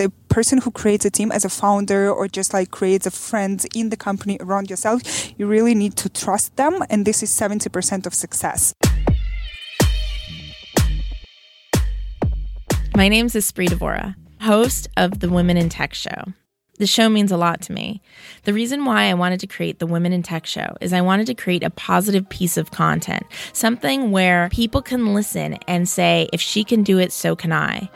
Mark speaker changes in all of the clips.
Speaker 1: the person who creates a team as a founder or just like creates a friend in the company around yourself, you really need to trust them. And this is 70% of success.
Speaker 2: My name is Espree Devora, host of the Women in Tech Show. The show means a lot to me. The reason why I wanted to create the Women in Tech show is I wanted to create a positive piece of content, something where people can listen and say, if she can do it, so can I.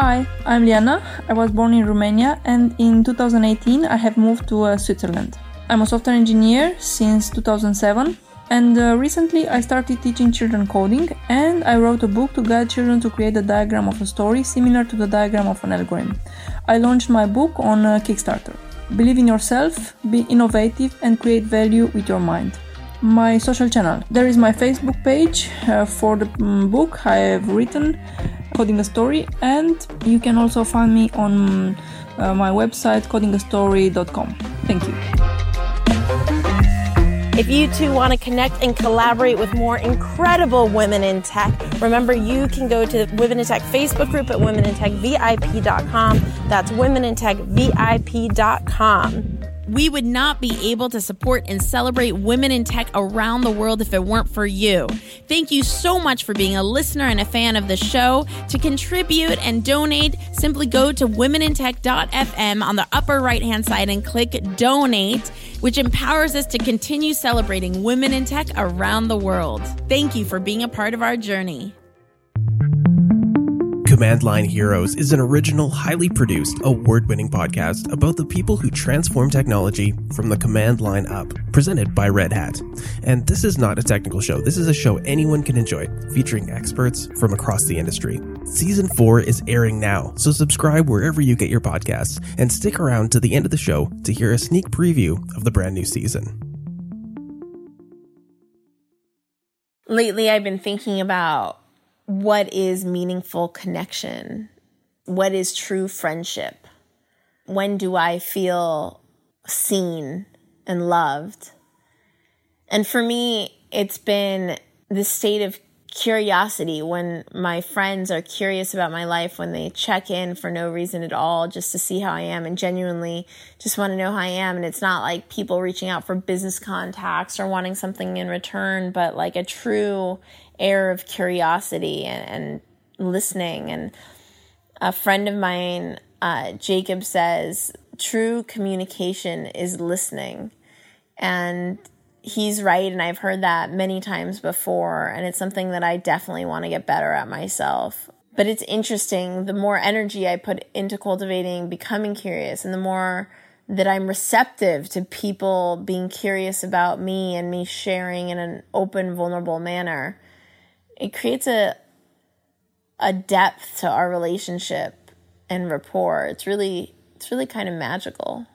Speaker 3: Hi, I'm Liana. I was born in Romania and in 2018 I have moved to uh, Switzerland. I'm a software engineer since 2007 and uh, recently I started teaching children coding and I wrote a book to guide children to create a diagram of a story similar to the diagram of an algorithm. I launched my book on uh, Kickstarter. Believe in yourself, be innovative and create value with your mind my social channel. There is my Facebook page uh, for the um, book I have written coding a story and you can also find me on uh, my website codingastory.com thank you
Speaker 2: if you too want to connect and collaborate with more incredible women in tech, remember you can go to the Women in Tech Facebook group at womenintechvip.com. That's womenintechvip.com. We would not be able to support and celebrate women in tech around the world if it weren't for you. Thank you so much for being a listener and a fan of the show. To contribute and donate, simply go to womenintech.fm on the upper right hand side and click donate, which empowers us to continue celebrating women in tech around the world. Thank you for being a part of our journey.
Speaker 4: Command Line Heroes is an original, highly produced, award winning podcast about the people who transform technology from the command line up, presented by Red Hat. And this is not a technical show, this is a show anyone can enjoy, featuring experts from across the industry. Season 4 is airing now, so subscribe wherever you get your podcasts and stick around to the end of the show to hear a sneak preview of the brand new season.
Speaker 2: Lately, I've been thinking about what is meaningful connection? What is true friendship? When do I feel seen and loved? And for me, it's been the state of curiosity when my friends are curious about my life, when they check in for no reason at all, just to see how I am and genuinely just want to know how I am. And it's not like people reaching out for business contacts or wanting something in return, but like a true air of curiosity and, and listening. And a friend of mine, uh, Jacob, says true communication is listening. And he's right. And I've heard that many times before. And it's something that I definitely want to get better at myself. But it's interesting. The more energy I put into cultivating becoming curious and the more that I'm receptive to people being curious about me and me sharing in an open, vulnerable manner, it creates a a depth to our relationship and rapport. It's really it's really kind of magical.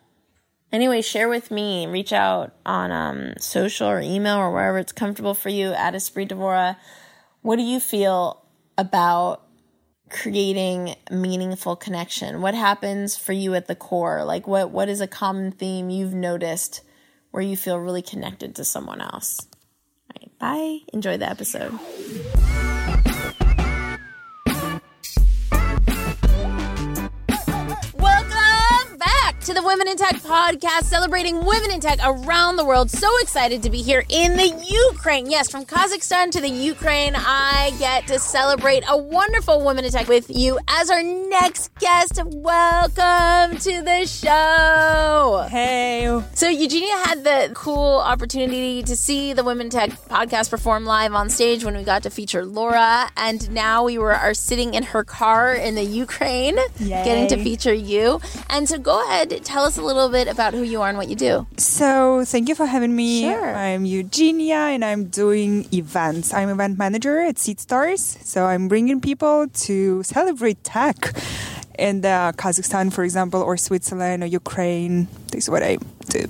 Speaker 2: Anyway, share with me. Reach out on um, social or email or wherever it's comfortable for you at Espree Devora. What do you feel about creating meaningful connection? What happens for you at the core? Like what what is a common theme you've noticed where you feel really connected to someone else? Bye. Enjoy the episode. To the Women in Tech podcast, celebrating women in tech around the world. So excited to be here in the Ukraine. Yes, from Kazakhstan to the Ukraine, I get to celebrate a wonderful Women in Tech with you as our next guest. Welcome to the show.
Speaker 1: Hey.
Speaker 2: So, Eugenia had the cool opportunity to see the Women in Tech podcast perform live on stage when we got to feature Laura. And now we were are sitting in her car in the Ukraine, Yay. getting to feature you. And so, go ahead tell us a little bit about who you are and what you do.
Speaker 1: So, thank you for having me.
Speaker 2: Sure.
Speaker 1: I'm Eugenia and I'm doing events. I'm event manager at SeedStars. So, I'm bringing people to celebrate tech in uh, Kazakhstan, for example, or Switzerland or Ukraine. This is what I do.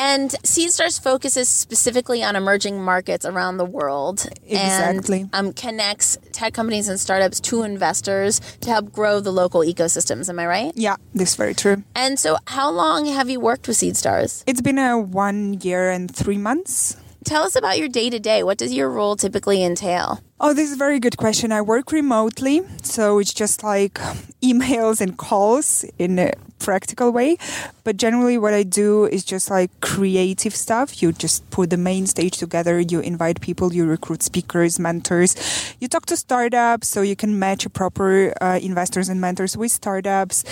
Speaker 5: And SeedStars focuses specifically on emerging markets around the world.
Speaker 1: Exactly.
Speaker 5: And um, connects tech companies and startups to investors to help grow the local ecosystems. Am I right?
Speaker 1: Yeah, that's very true.
Speaker 5: And so, how long have you worked with SeedStars?
Speaker 1: It's been a one year and three months.
Speaker 5: Tell us about your day to day. What does your role typically entail?
Speaker 1: Oh, this is a very good question. I work remotely, so it's just like emails and calls in a practical way. But generally, what I do is just like creative stuff. You just put the main stage together, you invite people, you recruit speakers, mentors, you talk to startups so you can match proper uh, investors and mentors with startups.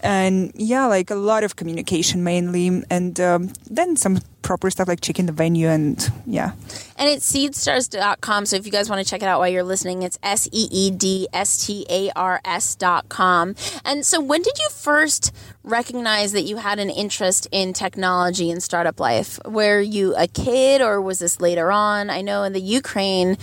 Speaker 1: And yeah, like a lot of communication mainly, and um, then some proper stuff like checking the venue and yeah.
Speaker 5: And it's seedstars.com. So if you guys want to check it out while you're listening, it's S E E D S T A R S dot com. And so when did you first recognize that you had an interest in technology and startup life? Were you a kid or was this later on? I know in the Ukraine,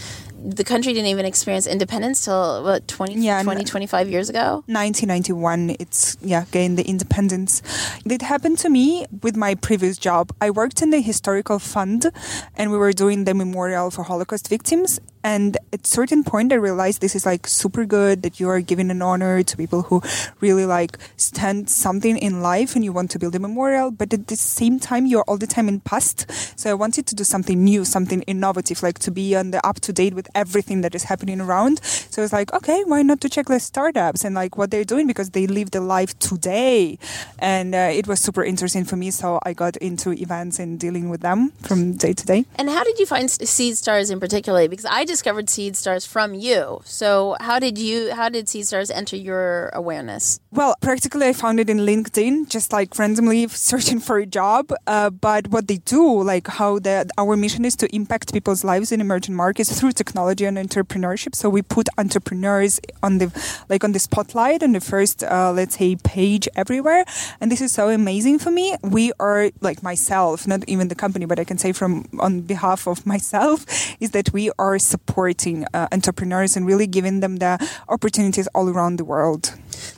Speaker 5: the country didn't even experience independence till what 20,
Speaker 1: Yeah,
Speaker 5: 20 25 years ago
Speaker 1: 1991 it's yeah gained the independence it happened to me with my previous job i worked in the historical fund and we were doing the memorial for holocaust victims and at certain point i realized this is like super good that you are giving an honor to people who really like stand something in life and you want to build a memorial but at the same time you're all the time in past. So i wanted to do something new something innovative like to be on the up to date with everything that is happening around. So it's like okay why not to check the startups and like what they're doing because they live the life today. And uh, it was super interesting for me so i got into events and dealing with them from day to day.
Speaker 5: And how did you find seed stars in particular? Because i discovered seed stars from you. So how did you how did seed stars enter your awareness?
Speaker 1: Well practically i found it in linkedin just like randomly searching for a job. Uh, but what they do like how the our mission is to impact people's lives in emerging markets through technology and entrepreneurship. So we put entrepreneurs on the like on the spotlight on the first uh, let's say page everywhere. And this is so amazing for me. We are like myself not even the company but i can say from on behalf of myself is that we are supporting uh, entrepreneurs and really giving them the opportunities all around the world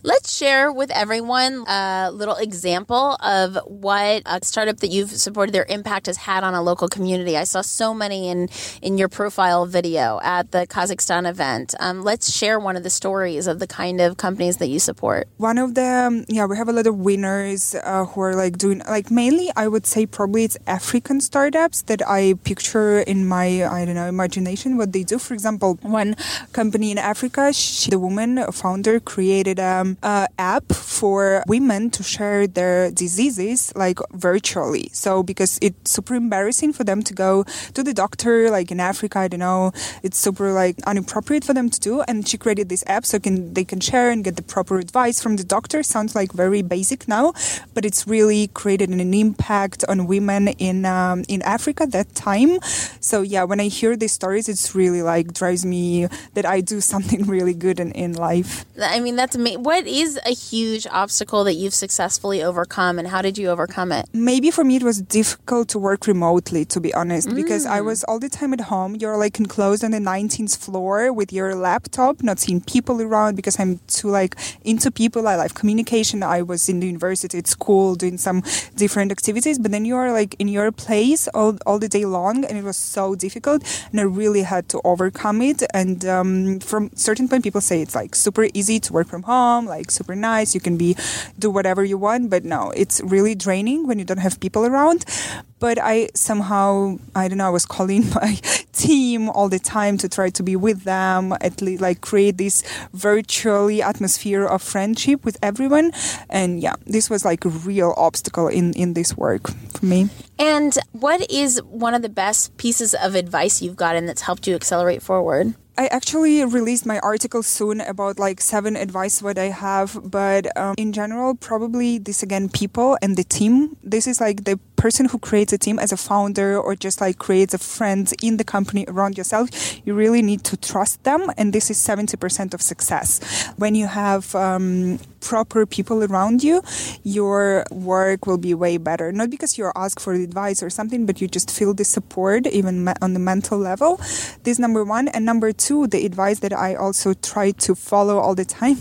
Speaker 5: Let's share with everyone a little example of what a startup that you've supported their impact has had on a local community. I saw so many in in your profile video at the Kazakhstan event. Um, let's share one of the stories of the kind of companies that you support.
Speaker 1: One of them, yeah, we have a lot of winners uh, who are like doing like mainly I would say probably it's African startups that I picture in my I don't know imagination what they do. For example, one company in Africa, she, the woman founder created a app for women to share their diseases like virtually. So because it's super embarrassing for them to go to the doctor, like in Africa, I don't know, it's super like inappropriate for them to do. And she created this app so can they can share and get the proper advice from the doctor. Sounds like very basic now, but it's really created an impact on women in um, in Africa that time. So yeah, when I hear these stories, it's really like drives me that I do something really good in, in life.
Speaker 5: I mean, that's amazing. What is a huge obstacle that you've successfully overcome, and how did you overcome it?
Speaker 1: Maybe for me it was difficult to work remotely, to be honest, mm. because I was all the time at home. You're like enclosed on the 19th floor with your laptop, not seeing people around because I'm too like into people. I like communication. I was in the university at school doing some different activities, but then you are like in your place all, all the day long, and it was so difficult, and I really had to overcome it. And um, from certain point, people say it's like super easy to work from home, like super nice. You can be do whatever you want, but no, it's really draining when you don't have people around. But I somehow I don't know. I was calling my team all the time to try to be with them, at least like create this virtually atmosphere of friendship with everyone. And yeah, this was like a real obstacle in in this work for me.
Speaker 5: And what is one of the best pieces of advice you've gotten that's helped you accelerate forward?
Speaker 1: I actually released my article soon about like seven advice what I have, but um, in general, probably this again, people and the team. This is like the person who creates a team as a founder or just like creates a friend in the company around yourself. You really need to trust them, and this is seventy percent of success. When you have um, proper people around you, your work will be way better. Not because you're asked for advice or something, but you just feel the support even on the mental level. This number one, and number two two, the advice that I also try to follow all the time,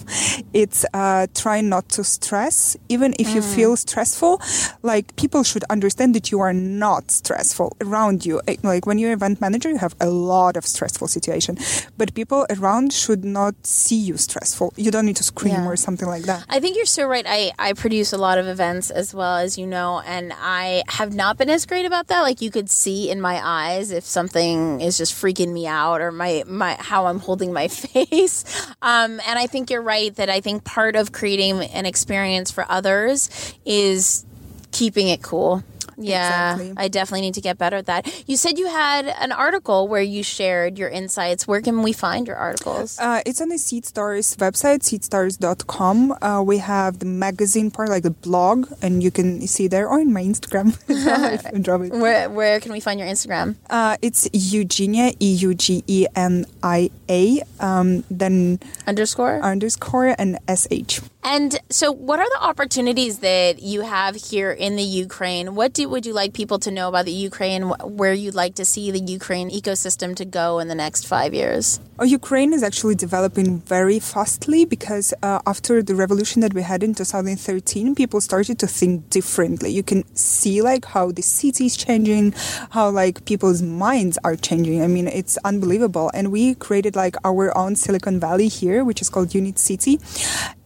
Speaker 1: it's uh, try not to stress, even if mm. you feel stressful. Like people should understand understand that you are not stressful around you. Eh, Like when you're event manager, you have a lot of stressful situation, but people around should not see you stressful. You don't need to scream
Speaker 5: Yeah.
Speaker 1: or something like that.
Speaker 5: I think you're so right. I, I produce a lot of events as well as you know, and I have not been as great about that. Like you could see in my eyes if something is just freaking me out or my, my how I'm holding my face. Um, and I think you're right that I think part of creating an experience for others is keeping it cool. Yeah,
Speaker 1: Exactly.
Speaker 5: I definitely need to get better at that. You said you had an article where you shared your insights. Where can we find your articles?
Speaker 1: Uh, it's on the SeedStars website, seedstars.com. Uh, we have the magazine part, like the blog, and you can see there, or in my Instagram as well, if you drop it.
Speaker 5: Where where can we find your Instagram?
Speaker 1: Uh, it's Eugenia, E U G E N I A, um, then
Speaker 5: Underscore.
Speaker 1: underscore and S H.
Speaker 5: And so, what are the opportunities that you have here in the Ukraine? What do would you like people to know about the Ukraine? Where you'd like to see the Ukraine ecosystem to go in the next five years?
Speaker 1: Oh, Ukraine is actually developing very fastly because uh, after the revolution that we had in 2013, people started to think differently. You can see like how the city is changing, how like people's minds are changing. I mean, it's unbelievable. And we created like our own Silicon Valley here, which is called Unit City,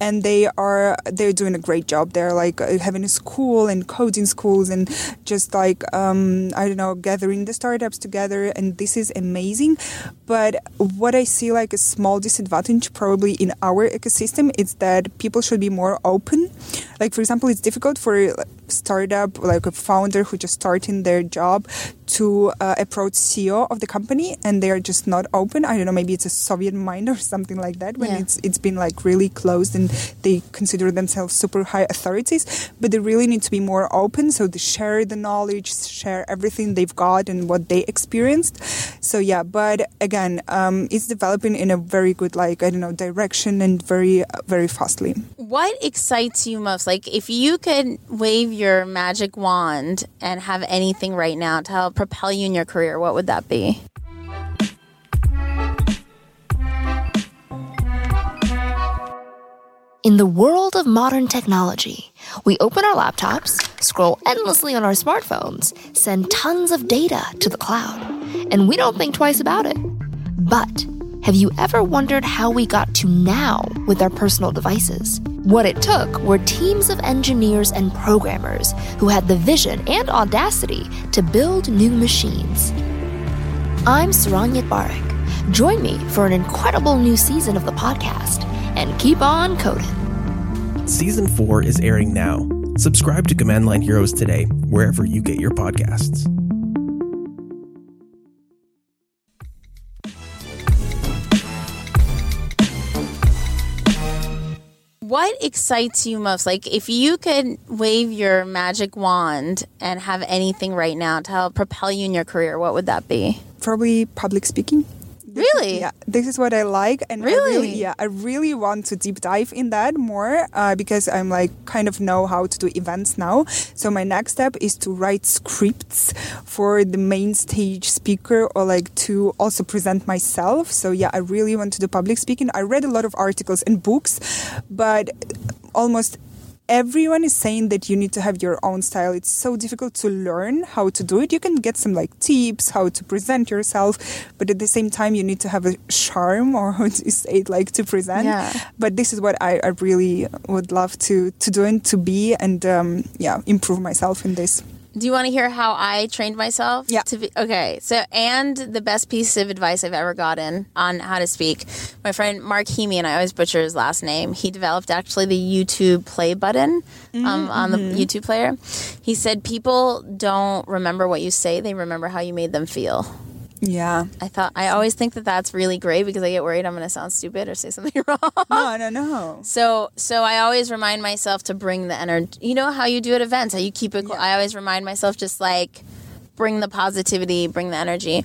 Speaker 1: and they are they're doing a great job. They're like uh, having a school and coding schools and just like um, I don't know, gathering the startups together, and this is amazing. But what I see like a small disadvantage probably in our ecosystem is that people should be more open. Like for example, it's difficult for startup like a founder who just starting their job to uh, approach CEO of the company, and they are just not open. I don't know, maybe it's a Soviet mind or something like that when
Speaker 5: Yeah.
Speaker 1: it's it's been like really closed and they consider themselves super high authorities. But they really need to be more open, so they share the knowledge, share everything they've got and what they experienced. So yeah, but again, um, it's developing in a very good like I don't know direction and very very fastly.
Speaker 5: What excites you most? Like, if you could wave your magic wand and have anything right now to help propel you in your career, what would that be?
Speaker 6: In the world of modern technology, we open our laptops, scroll endlessly on our smartphones, send tons of data to the cloud, and we don't think twice about it. But have you ever wondered how we got to now with our personal devices? What it took were teams of engineers and programmers who had the vision and audacity to build new machines. I'm Saron Yitbarek. Join me for an incredible new season of the podcast and keep on coding.
Speaker 4: Season 4 is airing now. Subscribe to Command Line Heroes today, wherever you get your podcasts.
Speaker 5: What excites you most? Like, if you could wave your magic wand and have anything right now to help propel you in your career, what would that be?
Speaker 1: Probably public speaking.
Speaker 5: Really?
Speaker 1: Yeah, this is what I like, and I
Speaker 5: Really?
Speaker 1: really, yeah, I really want to deep dive in that more uh, because I'm like kind of know how to do events now. So my next step is to write scripts for the main stage speaker or like to also present myself. So yeah, I really want to do public speaking. I read a lot of articles and books, but almost everyone is saying that you need to have your own style. It's so difficult to learn how to do it. You can get some like tips how to present yourself, but at the same time you need to have a charm or how to say it like to present.
Speaker 5: Yeah.
Speaker 1: But this is what I, I really would love to to do and to be and um, yeah improve myself in this.
Speaker 5: Do you want to hear how I trained myself?
Speaker 1: Yeah.
Speaker 5: To be okay. So, and the best piece of advice I've ever gotten on how to speak. My friend Mark Heamy, and I always butcher his last name. He developed actually the YouTube play button um, on the YouTube player. He said people don't remember what you say; they remember how you made them feel.
Speaker 1: Yeah.
Speaker 5: I thought I always think that that's really great because I get worried I'm going to sound stupid or say something wrong.
Speaker 1: No, no, no.
Speaker 5: So, so I always remind myself to bring the energy. You know how you do at events, how you keep it. cool. I always remind myself just like bring the positivity, bring the energy.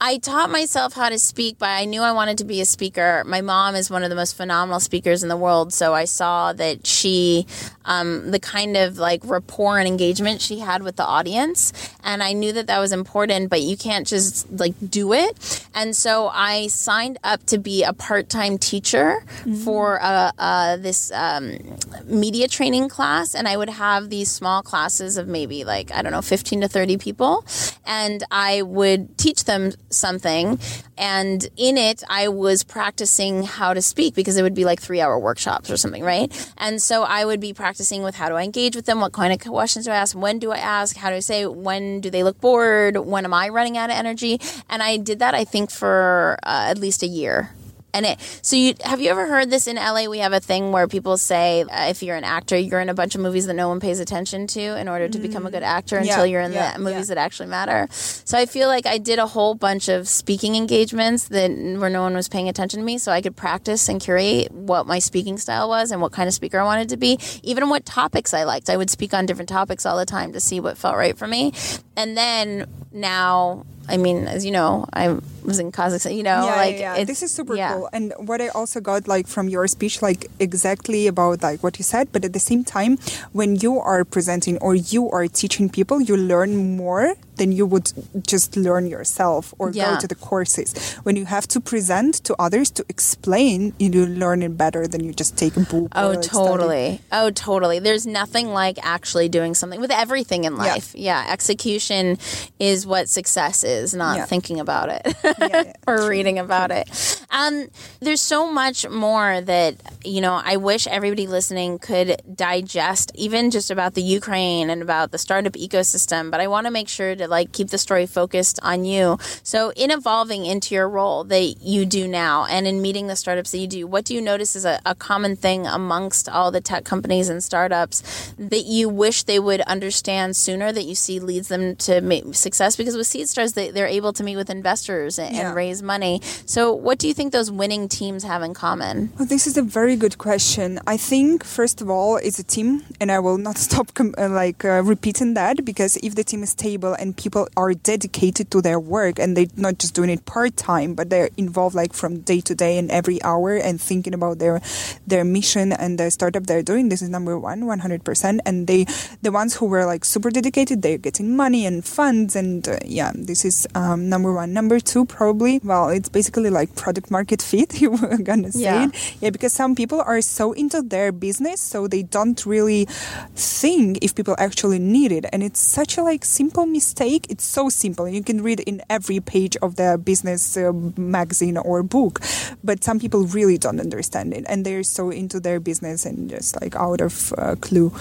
Speaker 5: I taught myself how to speak but I knew I wanted to be a speaker. My mom is one of the most phenomenal speakers in the world, so I saw that she um, the kind of like rapport and engagement she had with the audience, and I knew that that was important. But you can't just like do it, and so I signed up to be a part time teacher mm-hmm. for uh, uh, this um, media training class, and I would have these small classes of maybe like I don't know, fifteen to thirty people, and I would teach them something. And in it, I was practicing how to speak because it would be like three hour workshops or something, right? And so I would be practicing with how do I engage with them? What kind of questions do I ask? When do I ask? How do I say? When do they look bored? When am I running out of energy? And I did that, I think, for uh, at least a year and it. So you have you ever heard this in LA we have a thing where people say uh, if you're an actor you're in a bunch of movies that no one pays attention to in order to mm. become a good actor until yeah, you're in yeah, the movies yeah. that actually matter. So I feel like I did a whole bunch of speaking engagements that where no one was paying attention to me so I could practice and curate what my speaking style was and what kind of speaker I wanted to be even what topics I liked. I would speak on different topics all the time to see what felt right for me. And then now I mean, as you know, I was in Kazakhstan. You know,
Speaker 1: yeah,
Speaker 5: like
Speaker 1: yeah, yeah. this is super cool. And what I also got like from your speech, like exactly about like what you said, but at the same time, when you are presenting or you are teaching people, you learn more than you would just learn yourself or go to the courses. When you have to present to others to explain, you learn it better than you just take a book.
Speaker 5: Oh, totally. Study. Oh, totally. There's nothing like actually doing something with everything in life. Yeah, execution is what success is not thinking about it yeah, or reading about it. Um, there's so much more that, you know, I wish everybody listening could digest, even just about the Ukraine and about the startup ecosystem. But I want to make sure to like keep the story focused on you. So, in evolving into your role that you do now and in meeting the startups that you do, what do you notice is a, a common thing amongst all the tech companies and startups that you wish they would understand sooner that you see leads them to success? Because with Seedstars, they, they're able to meet with investors and, yeah. and raise money. So, what do you think those winning teams have in common?
Speaker 1: Well, this is a very good question. I think first of all, it's a team, and I will not stop com- uh, like uh, repeating that because if the team is stable and people are dedicated to their work and they're not just doing it part time, but they're involved like from day to day and every hour and thinking about their their mission and the startup they're doing. This is number one, one hundred percent. And they the ones who were like super dedicated, they're getting money and funds, and uh, yeah, this is um, number one. Number two, probably, well, it's basically like product market fit, you were gonna say yeah. it. Yeah, because some people are so into their business, so they don't really think if people actually need it. And it's such a like simple mistake. It's so simple. You can read in every page of the business uh, magazine or book. But some people really don't understand it and they're so into their business and just like out of uh, clue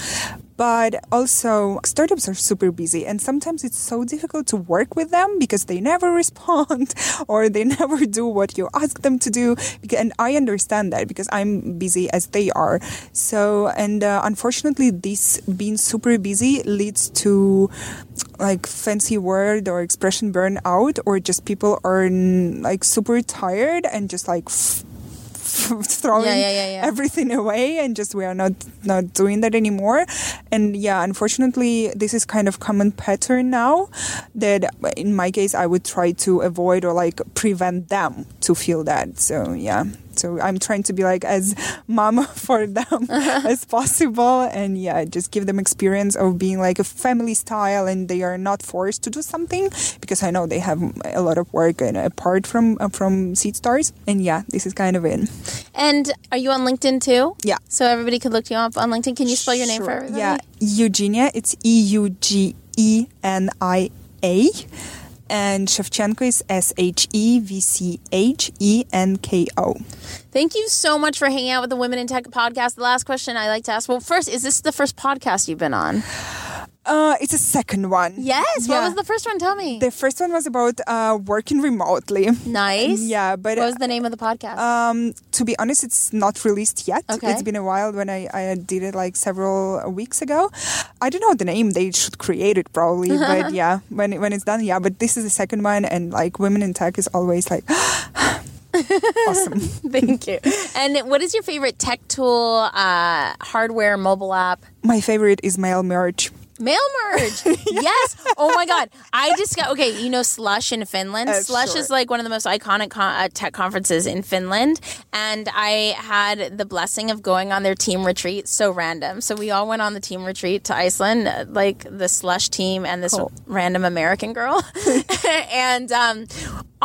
Speaker 1: but also startups are super busy and sometimes it's so difficult to work with them because they never respond or they never do what you ask them to do and i understand that because i'm busy as they are. So and uh, unfortunately this being super busy leads to like fancy word or expression burnout or just people are like super tired and just like throwing yeah, yeah, yeah, everything away and just we are not not doing that anymore. And yeah unfortunately this is kind of common pattern now that in my case i would try to avoid or like prevent them to feel that. So yeah so I'm trying to be like as mom for them as possible, and yeah, just give them experience of being like a family style, and they are not forced to do something because I know they have a lot of work and apart from uh, from Seed Stars, and yeah, this is kind of it.
Speaker 5: And are you on LinkedIn too?
Speaker 1: Yeah.
Speaker 5: So everybody could look you up on LinkedIn. Can you spell your name sure. for everybody?
Speaker 1: Yeah, Eugenia. It's E U G E N I A and Shevchenko is S H E V C H E N K O.
Speaker 5: Thank you so much for hanging out with the Women in Tech podcast. The last question I like to ask well, first, is this the first podcast you've been on?
Speaker 1: Uh, it's a second one.
Speaker 5: Yes. Yeah. What was the first one? Tell me.
Speaker 1: The first one was about uh, working remotely.
Speaker 5: Nice.
Speaker 1: Yeah, but
Speaker 5: what was the name of the podcast?
Speaker 1: Um, to be honest, it's not released yet. Okay. It's been a while when I, I did it like several weeks ago. I don't know the name. They should create it probably, but yeah, when when it's done, yeah. But this is the second one, and like women in tech is always like. awesome.
Speaker 5: Thank you. And what is your favorite tech tool, uh, hardware, mobile app?
Speaker 1: My favorite is Mail Merge
Speaker 5: Mail merge. yes. Oh my God. I just got, okay, you know Slush in Finland?
Speaker 1: Uh,
Speaker 5: Slush
Speaker 1: sure.
Speaker 5: is like one of the most iconic con- uh, tech conferences in Finland. And I had the blessing of going on their team retreat. So random. So we all went on the team retreat to Iceland, uh, like the Slush team and this random American girl. and, um,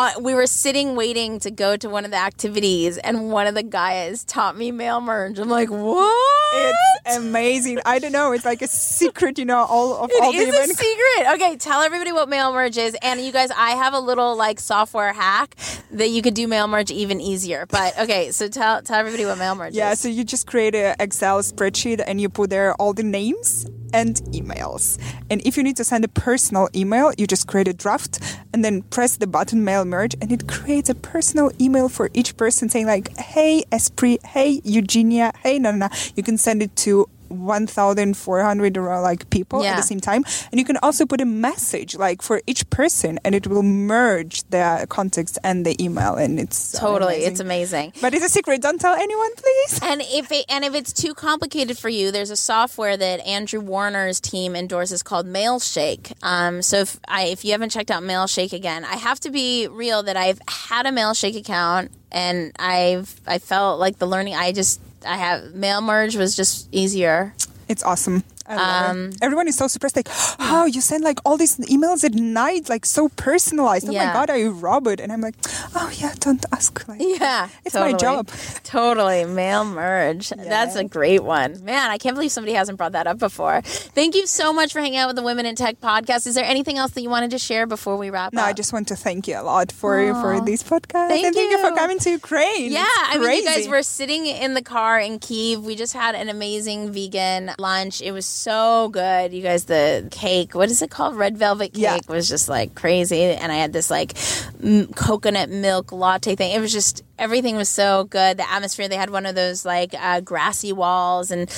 Speaker 5: uh, we were sitting waiting to go to one of the activities, and one of the guys taught me mail merge. I'm like, what?
Speaker 1: It's amazing. I don't know. It's like a secret, you know, all of all
Speaker 5: It
Speaker 1: the
Speaker 5: is a secret. Okay, tell everybody what mail merge is. And you guys, I have a little like software hack that you could do mail merge even easier. But okay, so tell tell everybody what mail merge
Speaker 1: Yeah,
Speaker 5: is.
Speaker 1: so you just create an Excel spreadsheet and you put there all the names and emails. And if you need to send a personal email, you just create a draft and then press the button mail merge and it creates a personal email for each person saying like, hey Espree, hey Eugenia, hey no. You can send it to 1400 or like people at the same time and you can also put a message like for each person and it will merge the context and the email and it's
Speaker 5: totally,
Speaker 1: amazing.
Speaker 5: it's amazing.
Speaker 1: but it's a secret don't tell anyone please
Speaker 5: And if it, and if it's too complicated for you, there's a software that Andrew Warner's team endorses called Mailshake. Um, so if I if you haven't checked out Mailshake again, I have to be real that I've had a Mailshake account and I've I felt like the learning I just I have mail merge was just easier.
Speaker 1: It's awesome.
Speaker 5: Um.
Speaker 1: Everyone is so surprised, like, oh, you send like all these emails at night, like so personalized. Oh
Speaker 5: Yeah.
Speaker 1: my god, are you Robert? And I'm like, oh yeah, don't ask. Like,
Speaker 5: Yeah,
Speaker 1: it's my job.
Speaker 5: Totally, mail merge. That's a great one, man. I can't believe somebody hasn't brought that up before. Thank you so much for hanging out with the Women in Tech podcast. Is there anything else that you wanted to share before we wrap
Speaker 1: No,
Speaker 5: up?
Speaker 1: No, I just want to thank you a lot for for this podcast.
Speaker 5: Thank
Speaker 1: and thank you. for coming to Ukraine.
Speaker 5: Yeah, I mean, you guys were sitting in the car in Kiev. We just had an amazing vegan lunch. It was so good. You guys, the cake, what is it called? Red velvet cake
Speaker 1: Yeah.
Speaker 5: was just like crazy. And I had this like coconut milk latte thing. It was just everything was so good. The atmosphere. They had one of those like uh, grassy walls, and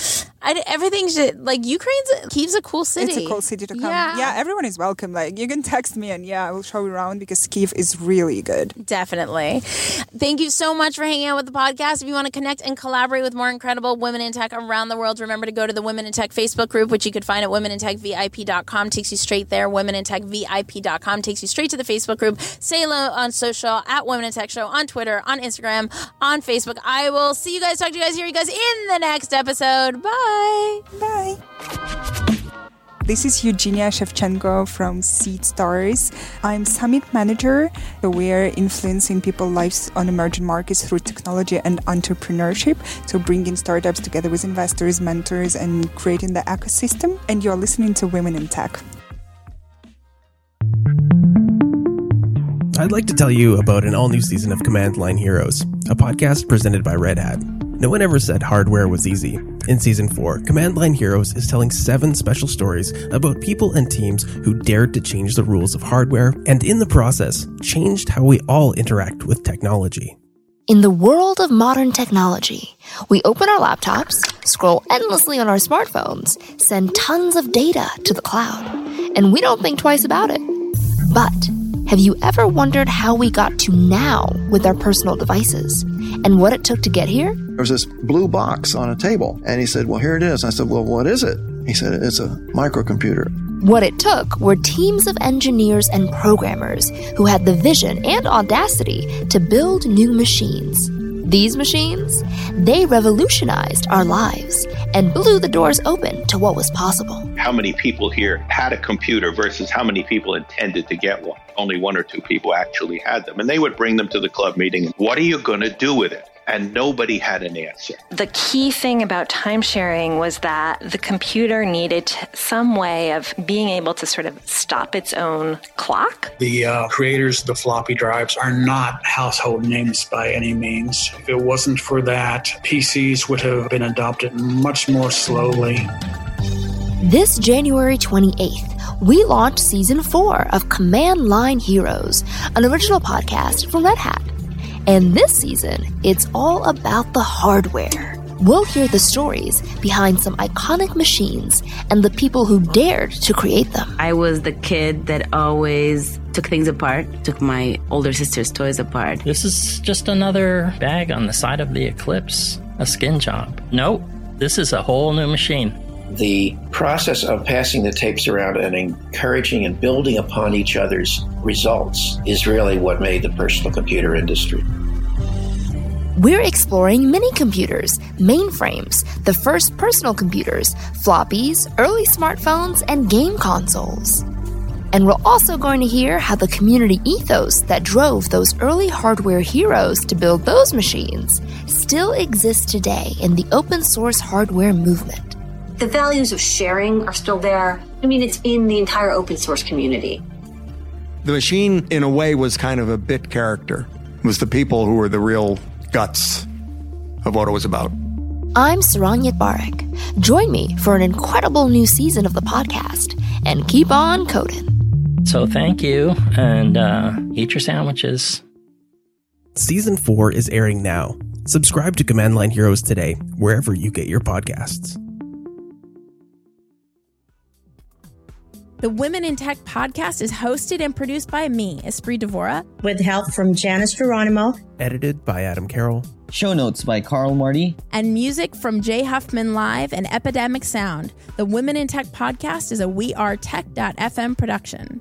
Speaker 5: I, everything's just, like Ukraine's Kiev's a cool city.
Speaker 1: It's a cool city to come.
Speaker 5: Yeah.
Speaker 1: yeah, everyone is welcome. Like you can text me and yeah, I will show you around because Kiev is really good.
Speaker 5: Definitely. Thank you so much for hanging out with the podcast. If you want to connect and collaborate with more incredible women in tech around the world, remember to go to the Women in Tech Facebook group, which you could find at womenintechvip.com. Takes you straight there. Womenintechvip.com takes you straight to the Facebook group. Say hello on social at Women in Tech Show on Twitter, on Instagram, on Facebook. I will see you guys, talk to you guys, hear you guys in the next episode. Bye.
Speaker 1: Bye. This is Eugenia Shevchenko from Seed Stars. I'm Summit Manager. We're influencing people's lives on emerging markets through technology and entrepreneurship. So bringing startups together with investors, mentors, and creating the ecosystem. And you're listening to Women in Tech.
Speaker 4: I'd like to tell you about an all new season of Command Line Heroes, a podcast presented by Red Hat. No one ever said hardware was easy. In season 4, Command Line Heroes is telling seven special stories about people and teams who dared to change the rules of hardware and, in the process, changed how we all interact with technology.
Speaker 6: In the world of modern technology, we open our laptops, scroll endlessly on our smartphones, send tons of data to the cloud, and we don't think twice about it. But have you ever wondered how we got to now with our personal devices and what it took to get here?
Speaker 7: There was this blue box on a table, and he said, Well, here it is. I said, Well, what is it? He said, It's a microcomputer.
Speaker 6: What it took were teams of engineers and programmers who had the vision and audacity to build new machines. These machines, they revolutionized our lives and blew the doors open to what was possible.
Speaker 8: how many people here had a computer versus how many people intended to get one. Only one or two people actually had them. And they would bring them to the club meeting. What are you going to do with it? And nobody had an answer.
Speaker 9: The key thing about time sharing was that the computer needed some way of being able to sort of stop its own clock.
Speaker 10: The uh, creators of the floppy drives are not household names by any means. If it wasn't for that, PCs would have been adopted much more slowly.
Speaker 6: This January 28th, we launched season four of Command Line Heroes, an original podcast from Red Hat. And this season, it's all about the hardware. We'll hear the stories behind some iconic machines and the people who dared to create them.
Speaker 11: I was the kid that always took things apart, took my older sister's toys apart.
Speaker 12: This is just another bag on the side of the Eclipse, a skin job. Nope, this is a whole new machine.
Speaker 13: The process of passing the tapes around and encouraging and building upon each other's results is really what made the personal computer industry.
Speaker 6: We're exploring mini computers, mainframes, the first personal computers, floppies, early smartphones, and game consoles. And we're also going to hear how the community ethos that drove those early hardware heroes to build those machines still exists today in the open source hardware movement.
Speaker 14: The values of sharing are still there. I mean, it's in the entire open source community.
Speaker 15: The machine, in a way, was kind of a bit character. It was the people who were the real guts of what it was about.
Speaker 6: I'm Saron Yitbarek. Join me for an incredible new season of the podcast and keep on coding.
Speaker 12: So thank you and uh, eat your sandwiches.
Speaker 4: Season 4 is airing now. Subscribe to Command Line Heroes today, wherever you get your podcasts.
Speaker 5: The Women in Tech podcast is hosted and produced by me, Espree Devora,
Speaker 16: with help from Janice Geronimo,
Speaker 4: edited by Adam Carroll,
Speaker 17: show notes by Carl Marty,
Speaker 5: and music from Jay Huffman Live and Epidemic Sound. The Women in Tech podcast is a We Are Tech.fm production.